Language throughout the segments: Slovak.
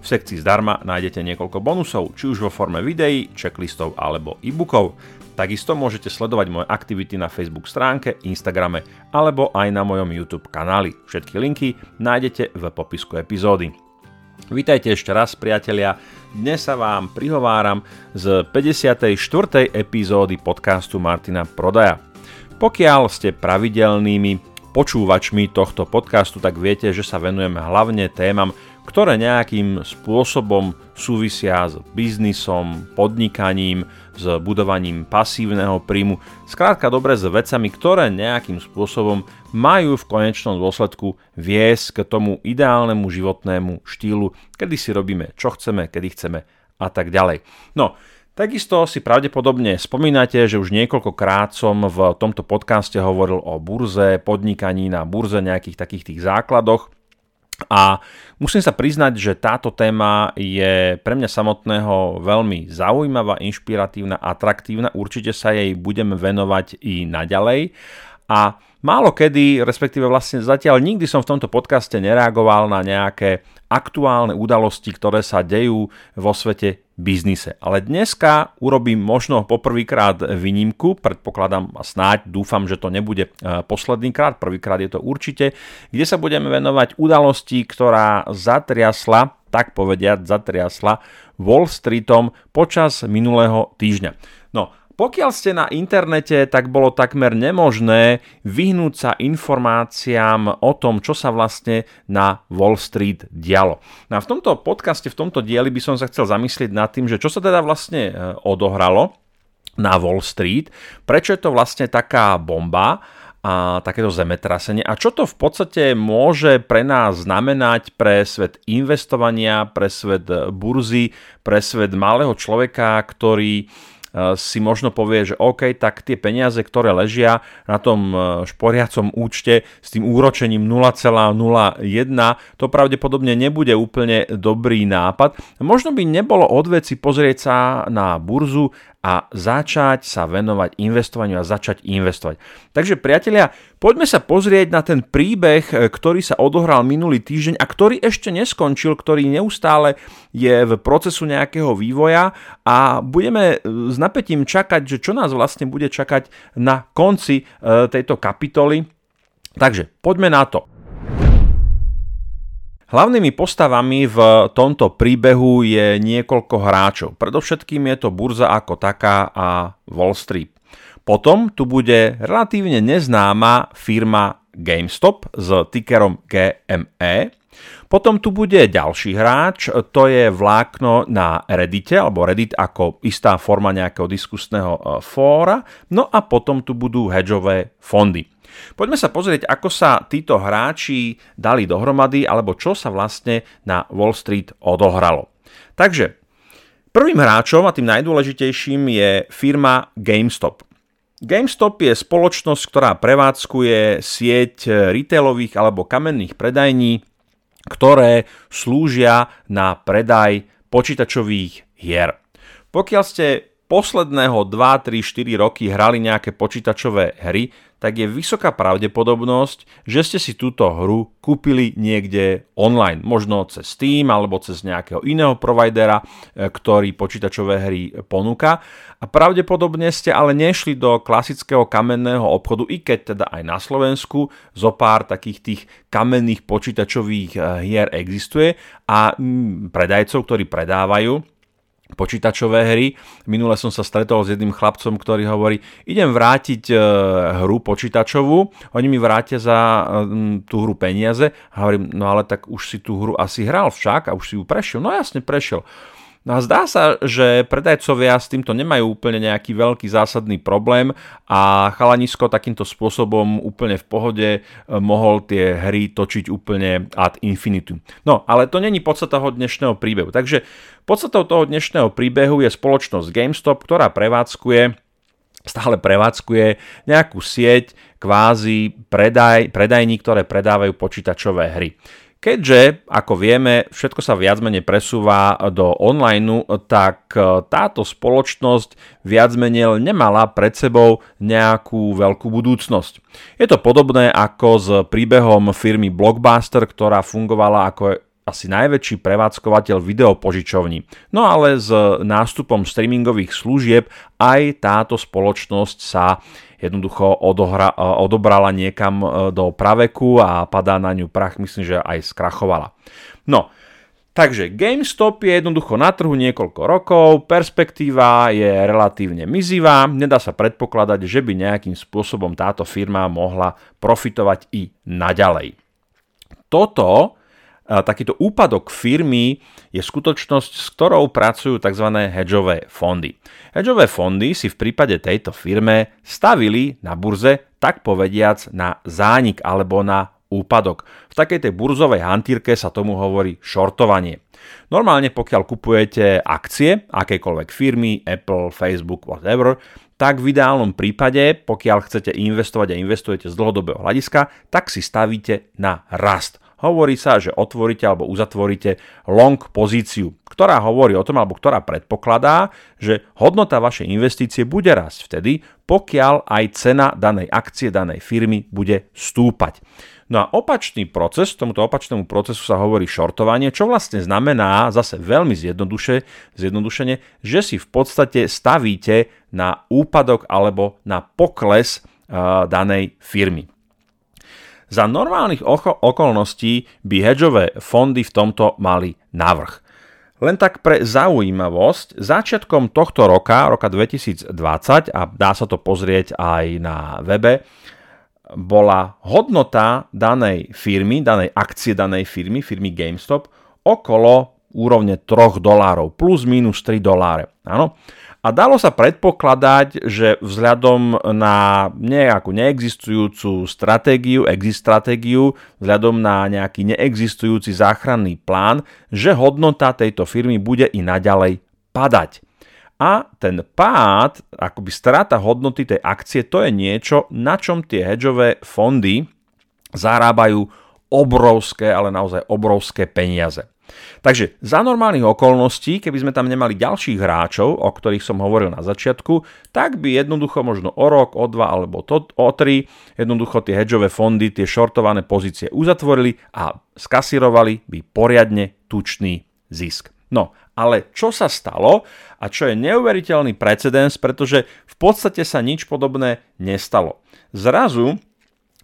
V sekcii zdarma nájdete niekoľko bonusov, či už vo forme videí, checklistov alebo e-bookov. Takisto môžete sledovať moje aktivity na Facebook stránke, Instagrame alebo aj na mojom YouTube kanáli. Všetky linky nájdete v popisku epizódy. Vítajte ešte raz priatelia, dnes sa vám prihováram z 54. epizódy podcastu Martina Prodaja. Pokiaľ ste pravidelnými počúvačmi tohto podcastu, tak viete, že sa venujeme hlavne témam, ktoré nejakým spôsobom súvisia s biznisom, podnikaním, s budovaním pasívneho príjmu, skrátka dobre s vecami, ktoré nejakým spôsobom majú v konečnom dôsledku viesť k tomu ideálnemu životnému štýlu, kedy si robíme čo chceme, kedy chceme a tak ďalej. No, Takisto si pravdepodobne spomínate, že už niekoľkokrát som v tomto podcaste hovoril o burze, podnikaní na burze, nejakých takých tých základoch. A musím sa priznať, že táto téma je pre mňa samotného veľmi zaujímavá, inšpiratívna, atraktívna. Určite sa jej budem venovať i naďalej. A málo kedy, respektíve vlastne zatiaľ nikdy som v tomto podcaste nereagoval na nejaké aktuálne udalosti, ktoré sa dejú vo svete biznise. Ale dneska urobím možno poprvýkrát výnimku, predpokladám a snáď dúfam, že to nebude e, posledný krát, prvýkrát je to určite, kde sa budeme venovať udalosti, ktorá zatriasla, tak povediať, zatriasla Wall Streetom počas minulého týždňa. No, pokiaľ ste na internete, tak bolo takmer nemožné vyhnúť sa informáciám o tom, čo sa vlastne na Wall Street dialo. No a v tomto podcaste, v tomto dieli by som sa chcel zamyslieť nad tým, že čo sa teda vlastne e, odohralo na Wall Street, prečo je to vlastne taká bomba, a takéto zemetrasenie. A čo to v podstate môže pre nás znamenať pre svet investovania, pre svet burzy, pre svet malého človeka, ktorý si možno povie, že OK, tak tie peniaze, ktoré ležia na tom eh, šporiacom účte s tým úročením 0,01, to pravdepodobne nebude úplne dobrý nápad. Možno by nebolo odveci pozrieť sa na burzu a začať sa venovať investovaniu a začať investovať. Takže priatelia, poďme sa pozrieť na ten príbeh, e, ktorý sa odohral minulý týždeň a ktorý ešte neskončil, ktorý neustále je v procesu nejakého vývoja a budeme e, s napätím čakať, že čo nás vlastne bude čakať na konci e, tejto kapitoly. Takže poďme na to. Hlavnými postavami v tomto príbehu je niekoľko hráčov. Predovšetkým je to burza ako taká a Wall Street. Potom tu bude relatívne neznáma firma GameStop s tickerom GME. Potom tu bude ďalší hráč, to je vlákno na Reddite, alebo Reddit ako istá forma nejakého diskusného e, fóra. No a potom tu budú hedžové fondy. Poďme sa pozrieť, ako sa títo hráči dali dohromady, alebo čo sa vlastne na Wall Street odohralo. Takže prvým hráčom a tým najdôležitejším je firma GameStop. GameStop je spoločnosť, ktorá prevádzkuje sieť retailových alebo kamenných predajní, ktoré slúžia na predaj počítačových hier. Pokiaľ ste posledného 2, 3, 4 roky hrali nejaké počítačové hry, tak je vysoká pravdepodobnosť, že ste si túto hru kúpili niekde online. Možno cez Steam alebo cez nejakého iného providera, e, ktorý počítačové hry ponúka. A pravdepodobne ste ale nešli do klasického kamenného obchodu, i keď teda aj na Slovensku zo pár takých tých kamenných počítačových e, hier existuje a predajcov, ktorí predávajú počítačové hry. Minule som sa stretol s jedným chlapcom, ktorý hovorí, idem vrátiť e, hru počítačovú, oni mi vrátia za e, tú hru peniaze a hovorím, no ale tak už si tú hru asi hral však a už si ju prešiel. No jasne, prešiel. No a zdá sa, že predajcovia s týmto nemajú úplne nejaký veľký zásadný problém a chalanisko takýmto spôsobom úplne v pohode e, mohol tie hry točiť úplne ad infinitum. No, ale to není podstata toho dnešného príbehu. Takže podstatou toho dnešného príbehu je spoločnosť GameStop, ktorá prevádzkuje stále prevádzkuje nejakú sieť kvázi predaj, predajní, ktoré predávajú počítačové hry. Keďže, ako vieme, všetko sa viac menej presúva do online, tak e, táto spoločnosť viac menej nemala pred sebou nejakú veľkú budúcnosť. Je to podobné ako s príbehom firmy Blockbuster, ktorá fungovala ako asi najväčší prevádzkovateľ videopožičovní. No ale s nástupom streamingových služieb aj táto spoločnosť sa jednoducho odohra, e, odobrala niekam e, do praveku a padá na ňu prach, myslím, že aj skrachovala. No, Takže GameStop je jednoducho na trhu niekoľko rokov, perspektíva je relatívne mizivá, nedá sa predpokladať, že by nejakým spôsobom táto firma mohla profitovať i naďalej. Toto takýto úpadok firmy je skutočnosť, s ktorou pracujú tzv. hedžové fondy. Hedžové fondy si v prípade tejto firme stavili na burze, tak povediac, na zánik alebo na úpadok. V takej tej burzovej hantírke sa tomu hovorí shortovanie. Normálne pokiaľ kupujete akcie akejkoľvek firmy, Apple, Facebook, whatever, tak v ideálnom prípade, pokiaľ chcete investovať a investujete z dlhodobého hľadiska, tak si stavíte na rast. Hovorí sa, že otvoríte alebo uzatvoríte long pozíciu, ktorá hovorí o tom, alebo ktorá predpokladá, že hodnota vašej investície bude rásť vtedy, pokiaľ aj cena danej akcie danej firmy bude stúpať. No a opačný proces, tomuto opačnému procesu sa hovorí shortovanie, čo vlastne znamená zase veľmi zjednoduše, zjednodušene, že si v podstate stavíte na úpadok alebo na pokles danej firmy. Za normálnych okolností by hedžové fondy v tomto mali navrh. Len tak pre zaujímavosť, začiatkom tohto roka, roka 2020, a dá sa to pozrieť aj na webe, bola hodnota danej firmy, danej akcie danej firmy, firmy GameStop, okolo úrovne 3 dolárov, plus minus 3 doláre. Áno. A dalo sa predpokladať, že vzhľadom na nejakú neexistujúcu stratégiu, exit stratégiu, vzhľadom na nejaký neexistujúci záchranný plán, že hodnota tejto firmy bude i naďalej padať. A ten pád, akoby strata hodnoty tej akcie, to je niečo, na čom tie hedžové fondy zarábajú obrovské, ale naozaj obrovské peniaze. Takže za normálnych okolností, keby sme tam nemali ďalších hráčov, o ktorých som hovoril na začiatku, tak by jednoducho možno o rok, o dva alebo to, o tri jednoducho tie hedžové fondy, tie shortované pozície uzatvorili a skasirovali by poriadne tučný zisk. No, ale čo sa stalo a čo je neuveriteľný precedens, pretože v podstate sa nič podobné nestalo. Zrazu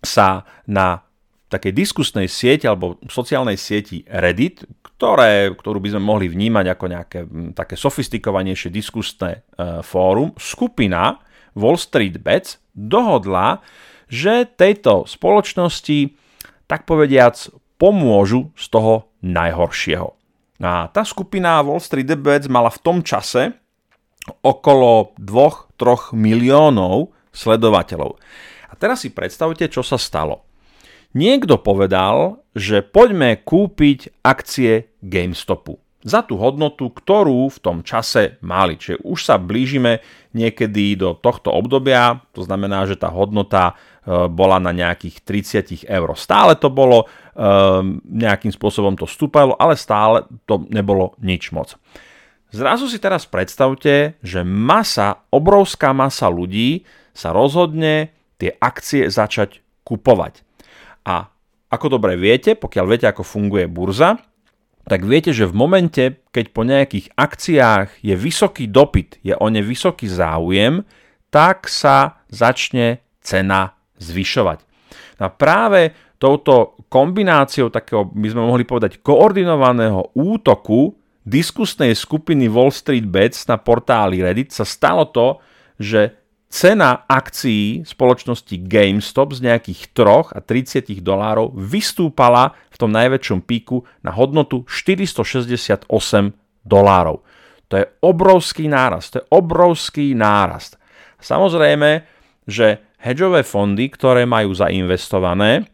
sa na takej diskusnej sieti alebo sociálnej sieti Reddit, ktoré, ktorú by sme mohli vnímať ako nejaké také sofistikovanejšie diskusné e, fórum, skupina Wall Street Bets dohodla, že tejto spoločnosti, tak povediac, pomôžu z toho najhoršieho. A tá skupina Wall Street Bets mala v tom čase okolo 2-3 miliónov sledovateľov. A teraz si predstavte, čo sa stalo. Niekto povedal, že poďme kúpiť akcie GameStopu za tú hodnotu, ktorú v tom čase mali. Čiže už sa blížime niekedy do tohto obdobia, to znamená, že tá hodnota e, bola na nejakých 30 eur. Stále to bolo, e, nejakým spôsobom to stúpalo, ale stále to nebolo nič moc. Zrazu si teraz predstavte, že masa, obrovská masa ľudí sa rozhodne tie akcie začať kupovať. A ako dobre viete, pokiaľ viete, ako funguje burza, tak viete, že v momente, keď po nejakých akciách je vysoký dopyt, je o ne vysoký záujem, tak sa začne cena zvyšovať. No a práve touto kombináciou takého, by sme mohli povedať, koordinovaného útoku diskusnej skupiny Wall Street Bets na portáli Reddit sa stalo to, že cena akcií spoločnosti GameStop z nejakých 3 a 30 dolárov vystúpala v tom najväčšom píku na hodnotu 468 dolárov. To je obrovský nárast. To je obrovský nárast. Samozrejme, že hedžové fondy, ktoré majú zainvestované,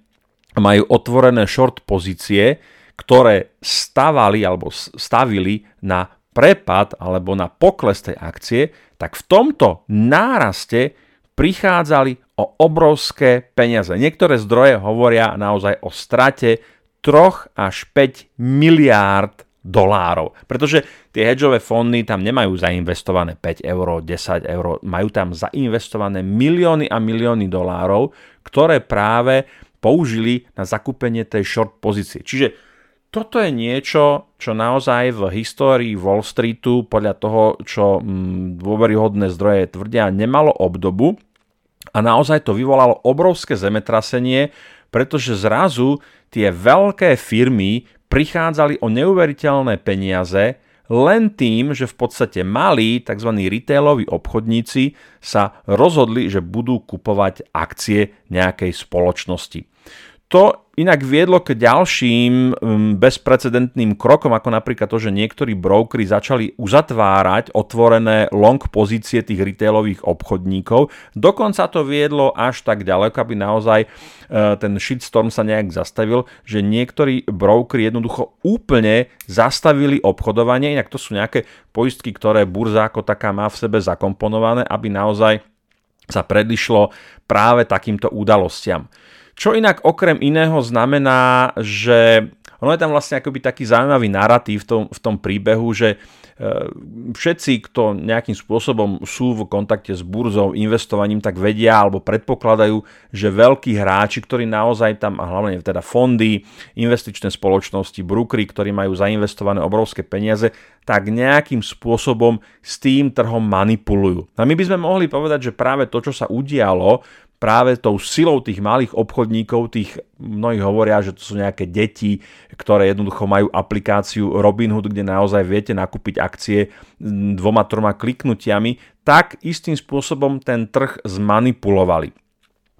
majú otvorené short pozície, ktoré stavali alebo stavili na prepad alebo na pokles tej akcie, tak v tomto náraste prichádzali o obrovské peniaze. Niektoré zdroje hovoria naozaj o strate 3 až 5 miliárd dolárov. Pretože tie hedžové fondy tam nemajú zainvestované 5 eur, 10 eur, majú tam zainvestované milióny a milióny dolárov, ktoré práve použili na zakúpenie tej short pozície. Čiže toto je niečo, čo naozaj v histórii Wall Streetu podľa toho, čo mm, dôveryhodné zdroje tvrdia, nemalo obdobu a naozaj to vyvolalo obrovské zemetrasenie, pretože zrazu tie veľké firmy prichádzali o neuveriteľné peniaze len tým, že v podstate malí tzv. retailoví obchodníci sa rozhodli, že budú kupovať akcie nejakej spoločnosti. To inak viedlo k ďalším um, bezprecedentným krokom, ako napríklad to, že niektorí brokery začali uzatvárať otvorené long pozície tých retailových obchodníkov. Dokonca to viedlo až tak ďaleko, aby naozaj uh, ten shitstorm sa nejak zastavil, že niektorí brokery jednoducho úplne zastavili obchodovanie, inak to sú nejaké poistky, ktoré burza ako taká má v sebe zakomponované, aby naozaj sa predišlo práve takýmto udalostiam. Čo inak okrem iného znamená, že ono je tam vlastne akoby taký zaujímavý narratív v tom, v tom príbehu, že e, všetci, kto nejakým spôsobom sú v kontakte s burzou, investovaním, tak vedia alebo predpokladajú, že veľkí hráči, ktorí naozaj tam, a hlavne teda fondy, investičné spoločnosti, brokery, ktorí majú zainvestované obrovské peniaze, tak nejakým spôsobom s tým trhom manipulujú. A my by sme mohli povedať, že práve to, čo sa udialo, práve tou silou tých malých obchodníkov, tých mnohí hovoria, že to sú nejaké deti, ktoré jednoducho majú aplikáciu Robinhood, kde naozaj viete nakúpiť akcie dvoma, troma kliknutiami, tak istým spôsobom ten trh zmanipulovali.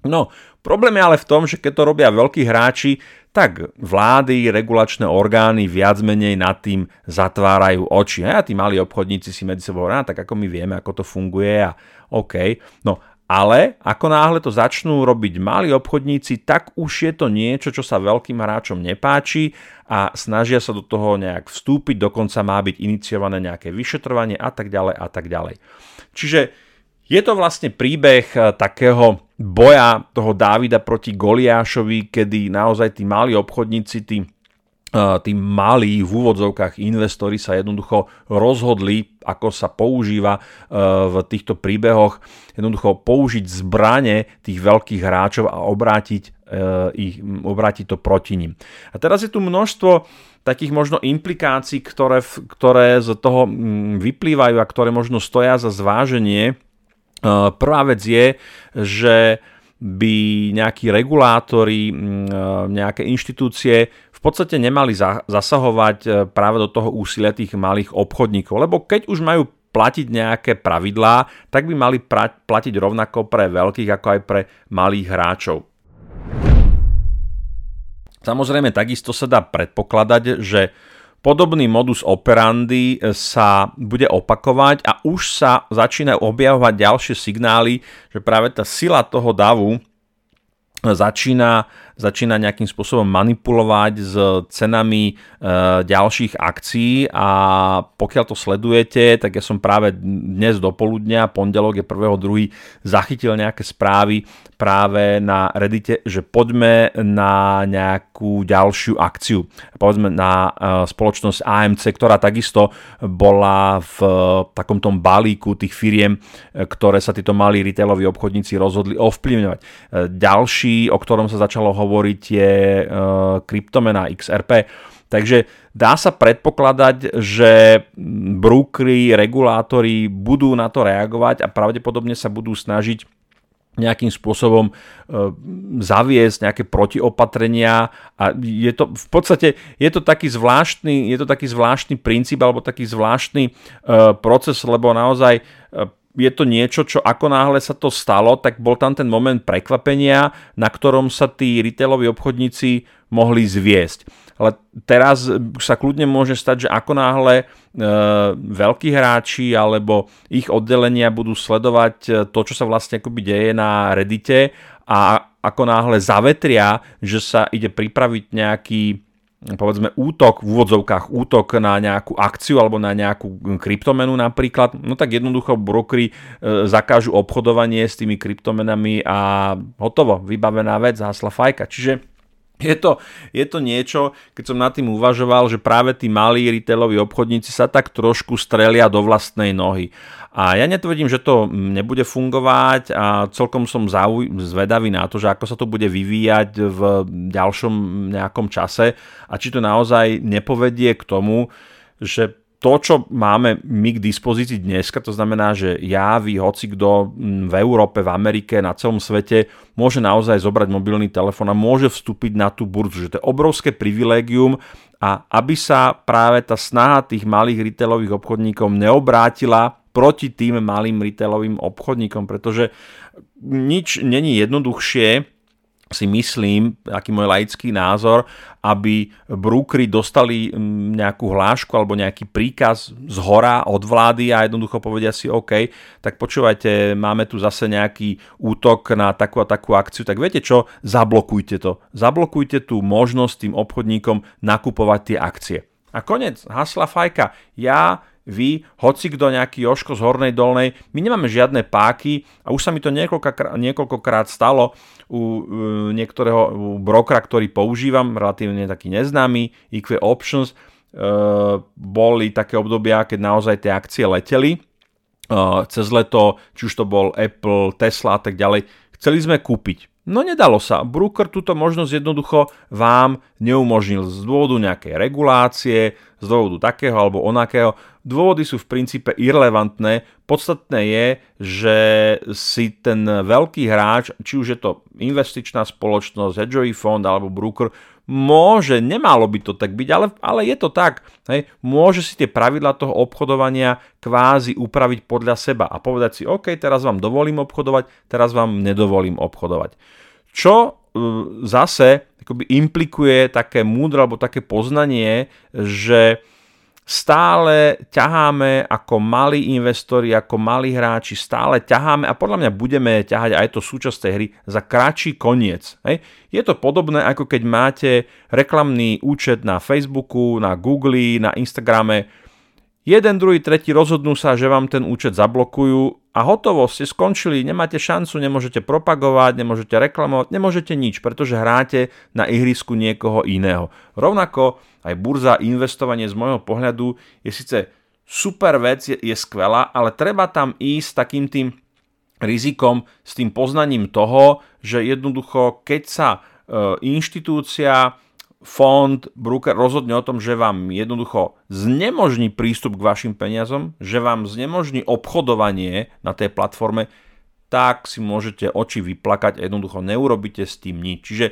No, problém je ale v tom, že keď to robia veľkí hráči, tak vlády, regulačné orgány viac menej nad tým zatvárajú oči. A tí malí obchodníci si medzi sebou hovoria, tak ako my vieme, ako to funguje a OK. No ale ako náhle to začnú robiť malí obchodníci, tak už je to niečo, čo sa veľkým hráčom nepáči a snažia sa do toho nejak vstúpiť, dokonca má byť iniciované nejaké vyšetrovanie a tak ďalej a tak ďalej. Čiže je to vlastne príbeh eh, takého boja toho Dávida proti Goliášovi, kedy naozaj tí malí obchodníci, tí tí malí v úvodzovkách investori sa jednoducho rozhodli, ako sa používa e, v týchto príbehoch, jednoducho použiť zbranie tých veľkých hráčov a obrátiť, e, ich, obrátiť to proti ním. A teraz je tu množstvo takých možno implikácií, ktoré, ktoré z toho vyplývajú a ktoré možno stoja za zváženie. E, prvá vec je, že by nejakí regulátori, nejaké inštitúcie podstate nemali zasahovať e, práve do toho úsilia tých malých obchodníkov, lebo keď už majú platiť nejaké pravidlá, tak by mali platiť rovnako pre veľkých ako aj pre malých hráčov. Samozrejme, takisto sa dá predpokladať, že podobný modus operandi sa bude opakovať a už sa začínajú objavovať ďalšie signály, že práve tá sila toho davu začína začína nejakým spôsobom manipulovať s cenami e, ďalších akcií a pokiaľ to sledujete, tak ja som práve dnes do poludnia, pondelok je 1.2. zachytil nejaké správy práve na Reddite, že poďme na nejakú ďalšiu akciu. Povedzme na e, spoločnosť AMC, ktorá takisto bola v takom tom balíku tých firiem, e, ktoré sa títo malí retailoví obchodníci rozhodli ovplyvňovať. E, ďalší, o ktorom sa začalo hovoriť, hovoriť, je uh, kryptomena XRP. Takže dá sa predpokladať, že brúkry, regulátori budú na to reagovať a pravdepodobne sa budú snažiť nejakým spôsobom e, zaviesť nejaké protiopatrenia a je to v podstate je to taký zvláštny, je to taký zvláštny princíp alebo taký zvláštny e, proces, lebo naozaj je to niečo, čo ako náhle sa to stalo, tak bol tam ten moment prekvapenia, na ktorom sa tí retailoví obchodníci mohli zviesť. Ale teraz sa kľudne môže stať, že ako náhle e, veľkí hráči alebo ich oddelenia budú sledovať e, to, čo sa vlastne akoby deje na Reddite a ako náhle zavetria, že sa ide pripraviť nejaký povedzme útok, v úvodzovkách útok na nejakú akciu alebo na nejakú kryptomenu napríklad, no tak jednoducho brokery e, zakážu obchodovanie s tými kryptomenami a hotovo, vybavená vec, hasla fajka. Čiže je to, je to niečo, keď som nad tým uvažoval, že práve tí malí retailoví obchodníci sa tak trošku strelia do vlastnej nohy. A ja netvrdím, že to nebude fungovať a celkom som zauj- zvedavý na to, že ako sa to bude vyvíjať v ďalšom nejakom čase a či to naozaj nepovedie k tomu, že to, čo máme my k dispozícii dneska, to znamená, že ja, vy, hoci kto v Európe, v Amerike, na celom svete môže naozaj zobrať mobilný telefón a môže vstúpiť na tú burzu. Že to je obrovské privilégium a aby sa práve tá snaha tých malých retailových obchodníkov neobrátila proti tým malým retailovým obchodníkom, pretože nič není jednoduchšie, si myslím, aký môj laický názor, aby brúkry dostali nejakú hlášku alebo nejaký príkaz z hora od vlády a jednoducho povedia si OK, tak počúvajte, máme tu zase nejaký útok na takú a takú akciu, tak viete čo, zablokujte to. Zablokujte tú možnosť tým obchodníkom nakupovať tie akcie. A konec, hasla fajka. Ja vy, hoci kto nejaký Joško z Hornej Dolnej, my nemáme žiadne páky a už sa mi to niekoľkokrát, niekoľkokrát stalo u, niektorého u brokera, ktorý používam, relatívne taký neznámy, EQ Options, e, boli také obdobia, keď naozaj tie akcie leteli, e, cez leto, či už to bol Apple, Tesla a tak ďalej, chceli sme kúpiť. No nedalo sa. Brooker túto možnosť jednoducho vám neumožnil z dôvodu nejakej regulácie, z dôvodu takého alebo onakého. Dôvody sú v princípe irrelevantné. Podstatné je, že si ten veľký hráč, či už je to investičná spoločnosť, hedžový fond alebo broker, môže, nemalo by to tak byť, ale, ale je to tak. Hej, môže si tie pravidla toho obchodovania kvázi upraviť podľa seba a povedať si, OK, teraz vám dovolím obchodovať, teraz vám nedovolím obchodovať. Čo e, zase akoby implikuje také múdre alebo také poznanie, že stále ťaháme ako malí investori, ako malí hráči, stále ťaháme a podľa mňa budeme ťahať aj to súčasť tej hry za kratší koniec. Hej. Je to podobné, ako keď máte reklamný účet na Facebooku, na Google, na Instagrame, Jeden, druhý, tretí rozhodnú sa, že vám ten účet zablokujú a hotovo, ste skončili, nemáte šancu, nemôžete propagovať, nemôžete reklamovať, nemôžete nič, pretože hráte na ihrisku niekoho iného. Rovnako aj burza, investovanie z môjho pohľadu je síce super vec, je, je skvelá, ale treba tam ísť takým tým rizikom, s tým poznaním toho, že jednoducho, keď sa e, inštitúcia fond, broker rozhodne o tom, že vám jednoducho znemožní prístup k vašim peniazom, že vám znemožní obchodovanie na tej platforme, tak si môžete oči vyplakať a jednoducho neurobíte s tým nič. Čiže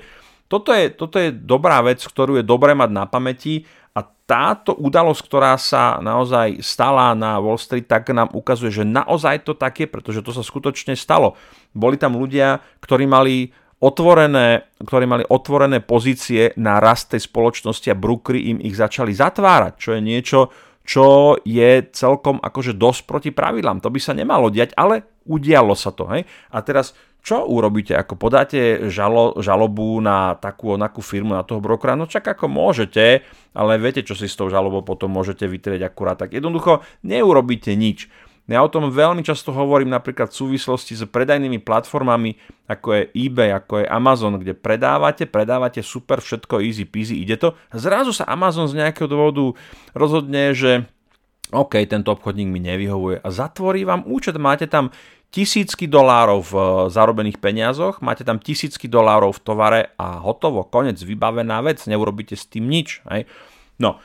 toto je, toto je dobrá vec, ktorú je dobré mať na pamäti a táto udalosť, ktorá sa naozaj stala na Wall Street, tak nám ukazuje, že naozaj to tak je, pretože to sa skutočne stalo. Boli tam ľudia, ktorí mali otvorené, ktorí mali otvorené pozície na rast tej spoločnosti a brukry im ich začali zatvárať, čo je niečo, čo je celkom akože dosť proti pravidlám. To by sa nemalo diať, ale udialo sa to. Hej? A teraz čo urobíte? Ako podáte žalo, žalobu na takú onakú firmu, na toho brokera? No čak ako môžete, ale viete, čo si s tou žalobou potom môžete vytrieť akurát. Tak jednoducho neurobíte nič. Ja o tom veľmi často hovorím napríklad v súvislosti s predajnými platformami, ako je eBay, ako je Amazon, kde predávate, predávate super, všetko easy peasy, ide to. Zrazu sa Amazon z nejakého dôvodu rozhodne, že OK, tento obchodník mi nevyhovuje a zatvorí vám účet, máte tam tisícky dolárov v zarobených peniazoch, máte tam tisícky dolárov v tovare a hotovo, konec, vybavená vec, neurobíte s tým nič. Hej? No,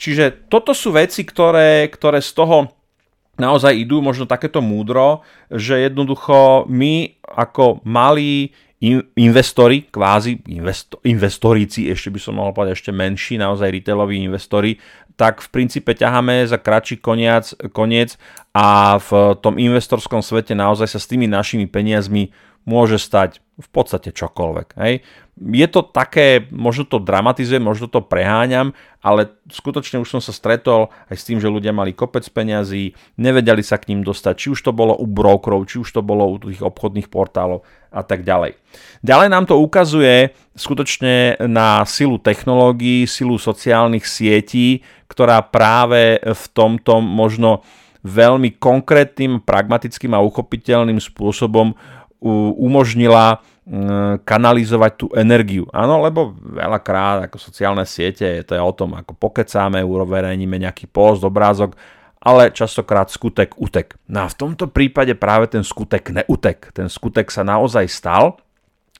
čiže toto sú veci, ktoré, ktoré z toho naozaj idú možno takéto múdro, že jednoducho my ako malí investori, kvázi investo, investoríci, ešte by som mohol povedať ešte menší, naozaj retailoví investori, tak v princípe ťaháme za kratší koniec, a v tom investorskom svete naozaj sa s tými našimi peniazmi môže stať v podstate čokoľvek. Hej. Je to také, možno to dramatizujem, možno to preháňam, ale skutočne už som sa stretol aj s tým, že ľudia mali kopec peňazí, nevedeli sa k ním dostať, či už to bolo u brokerov, či už to bolo u tých obchodných portálov a tak ďalej. Ďalej nám to ukazuje skutočne na silu technológií, silu sociálnych sietí, ktorá práve v tomto možno veľmi konkrétnym, pragmatickým a uchopiteľným spôsobom umožnila kanalizovať tú energiu. Áno, lebo veľakrát ako sociálne siete to je o tom, ako pokecáme, uverejníme nejaký post, obrázok, ale častokrát skutek utek. No a v tomto prípade práve ten skutek neutek. Ten skutek sa naozaj stal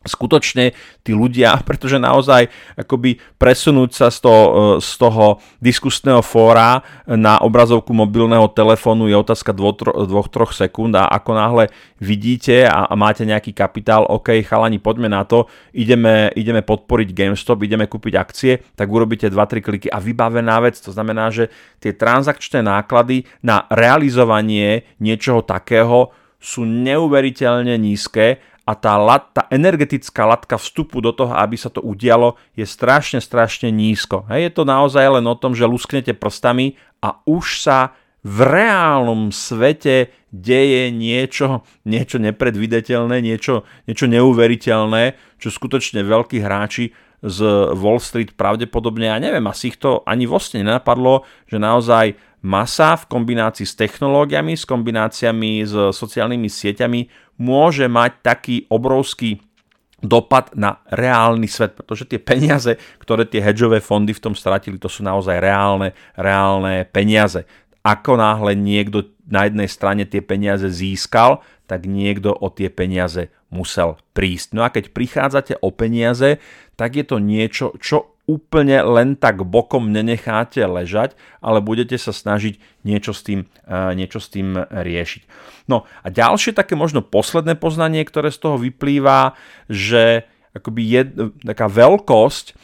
skutočne tí ľudia, pretože naozaj akoby presunúť sa z toho, e, z toho diskusného fóra na obrazovku mobilného telefónu je otázka 2-3 sekúnd. A ako náhle vidíte a, a máte nejaký kapitál, OK, chalani, poďme na to, ideme, ideme podporiť GameStop, ideme kúpiť akcie, tak urobíte 2-3 kliky a vybavená vec, to znamená, že tie transakčné náklady na realizovanie niečoho takého sú neuveriteľne nízke a tá, lat, tá energetická latka vstupu do toho, aby sa to udialo, je strašne, strašne nízko. Hej, je to naozaj len o tom, že lusknete prstami a už sa v reálnom svete deje niečo, niečo nepredvidateľné, niečo, niečo neuveriteľné, čo skutočne veľkí hráči z Wall Street pravdepodobne, ja neviem, asi ich to ani vlastne nenapadlo, že naozaj masa v kombinácii s technológiami, s kombináciami s sociálnymi sieťami môže mať taký obrovský dopad na reálny svet, pretože tie peniaze, ktoré tie hedžové fondy v tom stratili, to sú naozaj reálne, reálne peniaze. Ako náhle niekto na jednej strane tie peniaze získal, tak niekto o tie peniaze musel prísť. No a keď prichádzate o peniaze, tak je to niečo, čo úplne len tak bokom nenecháte ležať, ale budete sa snažiť niečo s tým, niečo s tým riešiť. No a ďalšie také možno posledné poznanie, ktoré z toho vyplýva, že akoby je taká veľkosť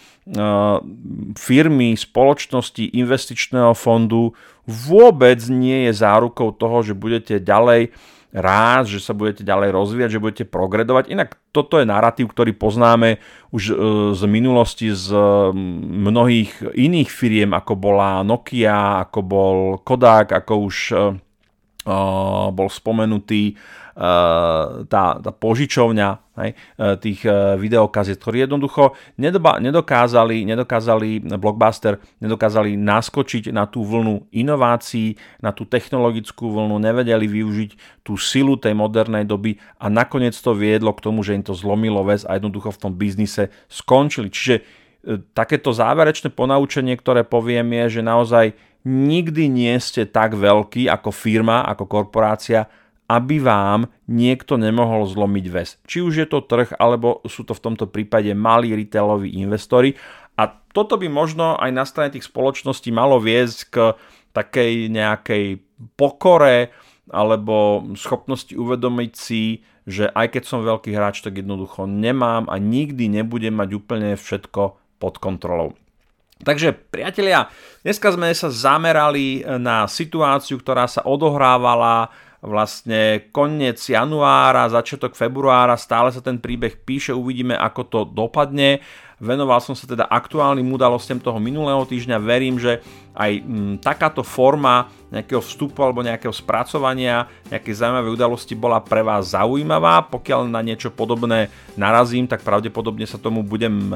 firmy, spoločnosti, investičného fondu vôbec nie je zárukou toho, že budete ďalej ráz, že sa budete ďalej rozvíjať, že budete progredovať. Inak toto je narratív, ktorý poznáme už e, z minulosti z mnohých iných firiem, ako bola Nokia, ako bol Kodak, ako už e, bol spomenutý Eh, tá, tá požičovňa hej, eh, tých eh, videokaziet, ktorí jednoducho nedokázali, nedokázali Blockbuster, nedokázali naskočiť na tú vlnu inovácií, na tú technologickú vlnu, nevedeli využiť tú silu tej modernej doby a nakoniec to viedlo k tomu, že im to zlomilo väz a jednoducho v tom biznise skončili. Čiže takéto záverečné ponaučenie, ktoré poviem je, že naozaj nikdy nie ste tak veľký ako firma, ako korporácia, aby vám niekto nemohol zlomiť väz. Či už je to trh, alebo sú to v tomto prípade malí retailoví investori. A toto by možno aj na strane tých spoločností malo viesť k takej nejakej pokore alebo schopnosti uvedomiť si, že aj keď som veľký hráč, tak jednoducho nemám a nikdy nebudem mať úplne všetko pod kontrolou. Takže priatelia, dneska sme sa zamerali na situáciu, ktorá sa odohrávala vlastne koniec januára, začiatok februára, stále sa ten príbeh píše, uvidíme ako to dopadne. Venoval som sa teda aktuálnym udalostiam toho minulého týždňa, verím, že aj m, mm, takáto forma nejakého vstupu alebo nejakého spracovania nejakej zaujímavej udalosti bola pre vás zaujímavá. Pokiaľ na niečo podobné narazím, tak pravdepodobne sa tomu budem e,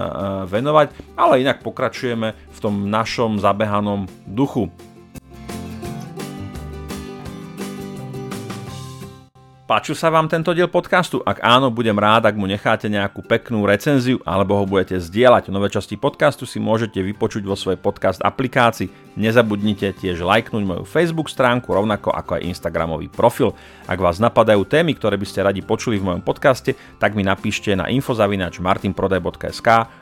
venovať, ale inak pokračujeme v tom našom zabehanom duchu. Páčil sa vám tento diel podcastu? Ak áno, budem rád, ak mu necháte nejakú peknú recenziu alebo ho budete zdieľať. Nové časti podcastu si môžete vypočuť vo svojej podcast aplikácii. Nezabudnite tiež lajknúť moju Facebook stránku, rovnako ako aj Instagramový profil. Ak vás napadajú témy, ktoré by ste radi počuli v mojom podcaste, tak mi napíšte na infozavinač martinprodaj.sk